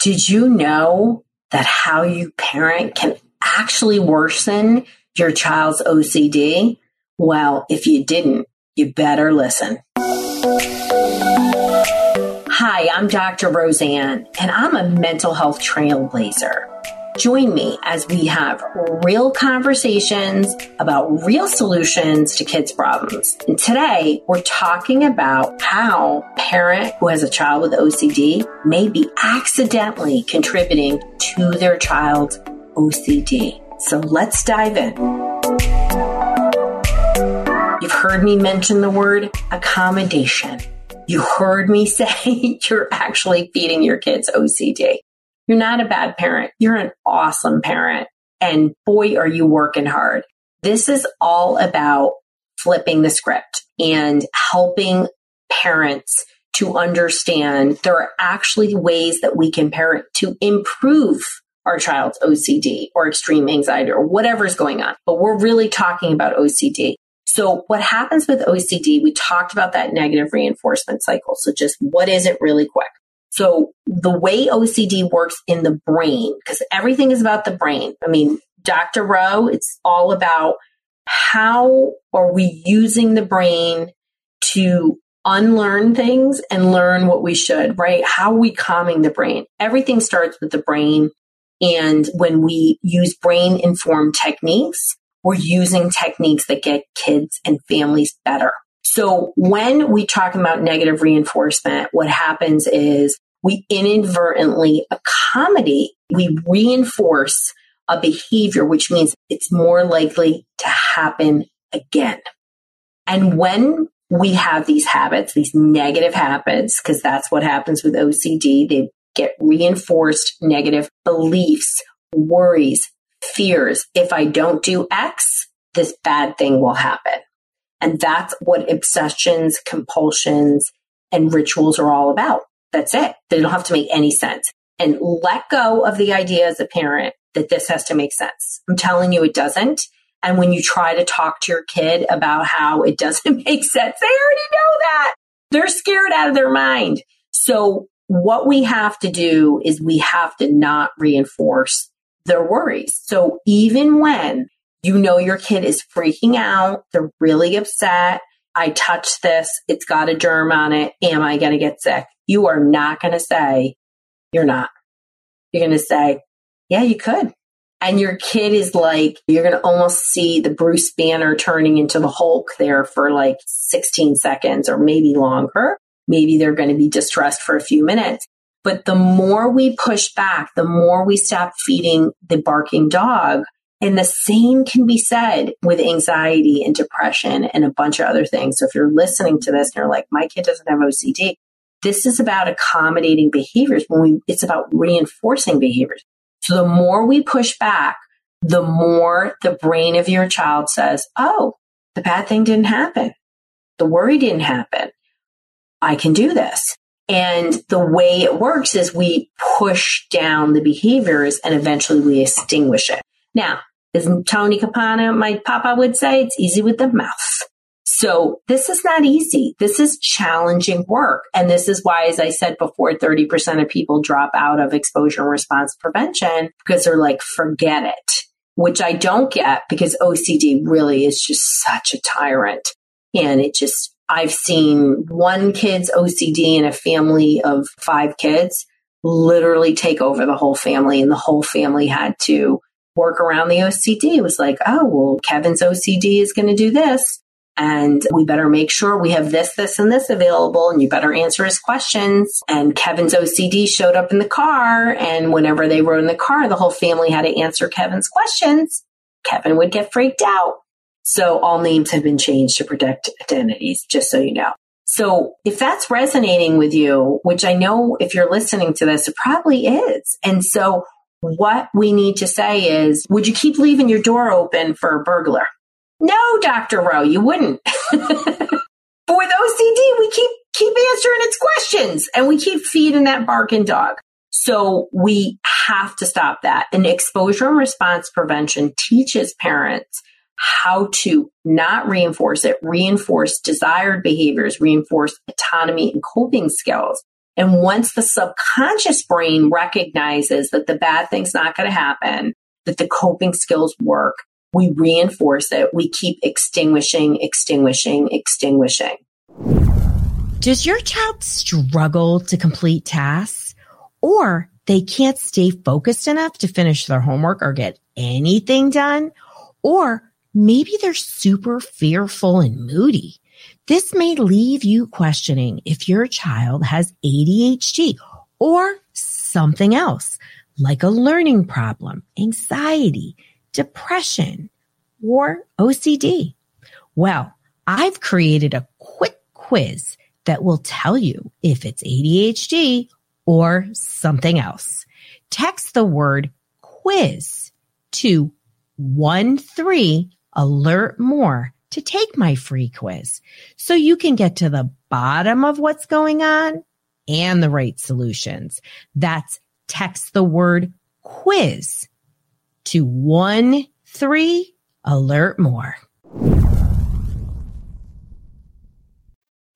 Did you know that how you parent can actually worsen your child's OCD? Well, if you didn't, you better listen. Hi, I'm Dr. Roseann, and I'm a mental health trailblazer. Join me as we have real conversations about real solutions to kids' problems. And today we're talking about how a parent who has a child with OCD may be accidentally contributing to their child's OCD. So let's dive in. You've heard me mention the word accommodation. You heard me say you're actually feeding your kids OCD. You're not a bad parent. You're an awesome parent. And boy, are you working hard. This is all about flipping the script and helping parents to understand there are actually ways that we can parent to improve our child's OCD or extreme anxiety or whatever's going on. But we're really talking about OCD. So what happens with OCD, we talked about that negative reinforcement cycle. So just what is it really quick? So the way OCD works in the brain, because everything is about the brain. I mean, Dr. Rowe, it's all about how are we using the brain to unlearn things and learn what we should, right? How are we calming the brain? Everything starts with the brain. And when we use brain informed techniques, we're using techniques that get kids and families better. So when we talk about negative reinforcement, what happens is we inadvertently accommodate, we reinforce a behavior, which means it's more likely to happen again. And when we have these habits, these negative habits, because that's what happens with OCD, they get reinforced negative beliefs, worries, fears. If I don't do X, this bad thing will happen. And that's what obsessions, compulsions, and rituals are all about. That's it. They don't have to make any sense. And let go of the idea as a parent that this has to make sense. I'm telling you, it doesn't. And when you try to talk to your kid about how it doesn't make sense, they already know that. They're scared out of their mind. So what we have to do is we have to not reinforce their worries. So even when you know your kid is freaking out, they're really upset, I touched this, it's got a germ on it, am I going to get sick? You are not going to say, you're not. You're going to say, yeah, you could. And your kid is like, you're going to almost see the Bruce Banner turning into the Hulk there for like 16 seconds or maybe longer. Maybe they're going to be distressed for a few minutes. But the more we push back, the more we stop feeding the barking dog. And the same can be said with anxiety and depression and a bunch of other things. So if you're listening to this and you're like, my kid doesn't have OCD, this is about accommodating behaviors when we, it's about reinforcing behaviors. So the more we push back, the more the brain of your child says, Oh, the bad thing didn't happen. The worry didn't happen. I can do this. And the way it works is we push down the behaviors and eventually we extinguish it. Now, as Tony Capanna, my papa would say, it's easy with the mouth. So this is not easy. This is challenging work. And this is why, as I said before, 30% of people drop out of exposure and response prevention because they're like, forget it, which I don't get because OCD really is just such a tyrant. And it just, I've seen one kid's OCD in a family of five kids literally take over the whole family and the whole family had to work around the OCD. It was like, oh, well, Kevin's OCD is going to do this and we better make sure we have this, this, and this available, and you better answer his questions. And Kevin's OCD showed up in the car, and whenever they rode in the car, the whole family had to answer Kevin's questions. Kevin would get freaked out. So all names have been changed to protect identities, just so you know. So if that's resonating with you, which I know if you're listening to this, it probably is. And so what we need to say is, would you keep leaving your door open for a burglar? No, Dr. Rowe, you wouldn't. but with OCD, we keep keep answering its questions and we keep feeding that barking dog. So we have to stop that. And exposure and response prevention teaches parents how to not reinforce it, reinforce desired behaviors, reinforce autonomy and coping skills. And once the subconscious brain recognizes that the bad thing's not going to happen, that the coping skills work, we reinforce it. We keep extinguishing, extinguishing, extinguishing. Does your child struggle to complete tasks or they can't stay focused enough to finish their homework or get anything done? Or maybe they're super fearful and moody. This may leave you questioning if your child has ADHD or something else like a learning problem, anxiety, depression, or OCD. Well, I've created a quick quiz that will tell you if it's ADHD or something else. Text the word quiz to one three alert more to take my free quiz so you can get to the bottom of what's going on and the right solutions. That's text the word quiz to one three alert more.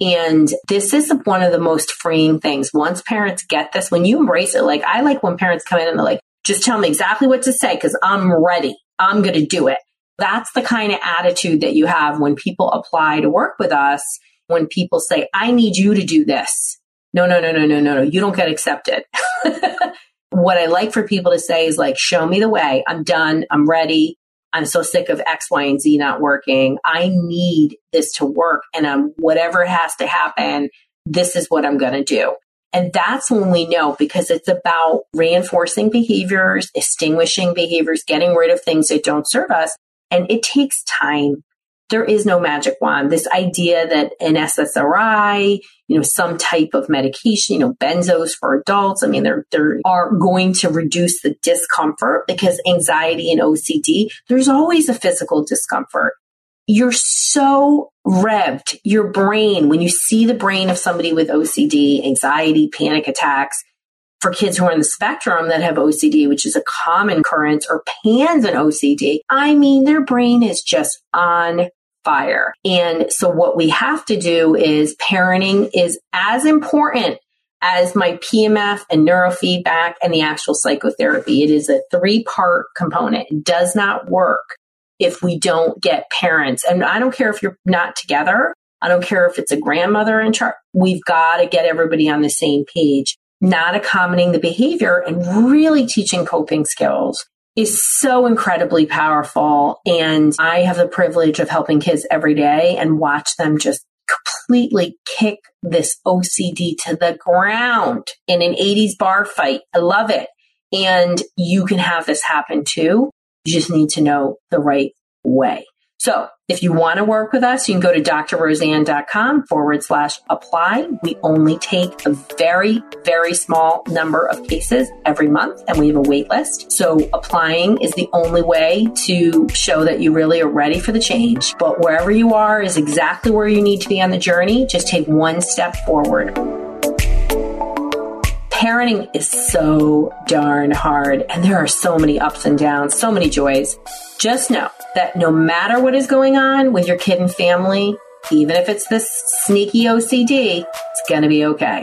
And this is one of the most freeing things. Once parents get this, when you embrace it, like I like when parents come in and they're like, just tell me exactly what to say because I'm ready. I'm going to do it. That's the kind of attitude that you have when people apply to work with us. When people say, I need you to do this. No, no, no, no, no, no, no. You don't get accepted. what I like for people to say is like, show me the way. I'm done. I'm ready. I'm so sick of X, Y, and Z not working. I need this to work. And um, whatever has to happen, this is what I'm going to do. And that's when we know because it's about reinforcing behaviors, extinguishing behaviors, getting rid of things that don't serve us. And it takes time there is no magic wand. This idea that an SSRI, you know, some type of medication, you know, benzos for adults, I mean, they're, they are are going to reduce the discomfort because anxiety and OCD, there's always a physical discomfort. You're so revved, your brain, when you see the brain of somebody with OCD, anxiety, panic attacks, for kids who are on the spectrum that have OCD, which is a common occurrence, or PANS and OCD, I mean, their brain is just on fire. And so what we have to do is parenting is as important as my PEMF and neurofeedback and the actual psychotherapy. It is a three part component. It does not work if we don't get parents. And I don't care if you're not together. I don't care if it's a grandmother in charge. We've got to get everybody on the same page, not accommodating the behavior and really teaching coping skills is so incredibly powerful. And I have the privilege of helping kids every day and watch them just completely kick this OCD to the ground in an 80s bar fight. I love it. And you can have this happen too. You just need to know the right way. So if you want to work with us, you can go to drroseann.com forward slash apply. We only take a very, very small number of cases every month and we have a wait list. So applying is the only way to show that you really are ready for the change. But wherever you are is exactly where you need to be on the journey. Just take one step forward parenting is so darn hard and there are so many ups and downs, so many joys. Just know that no matter what is going on with your kid and family, even if it's this sneaky OCD, it's going to be okay.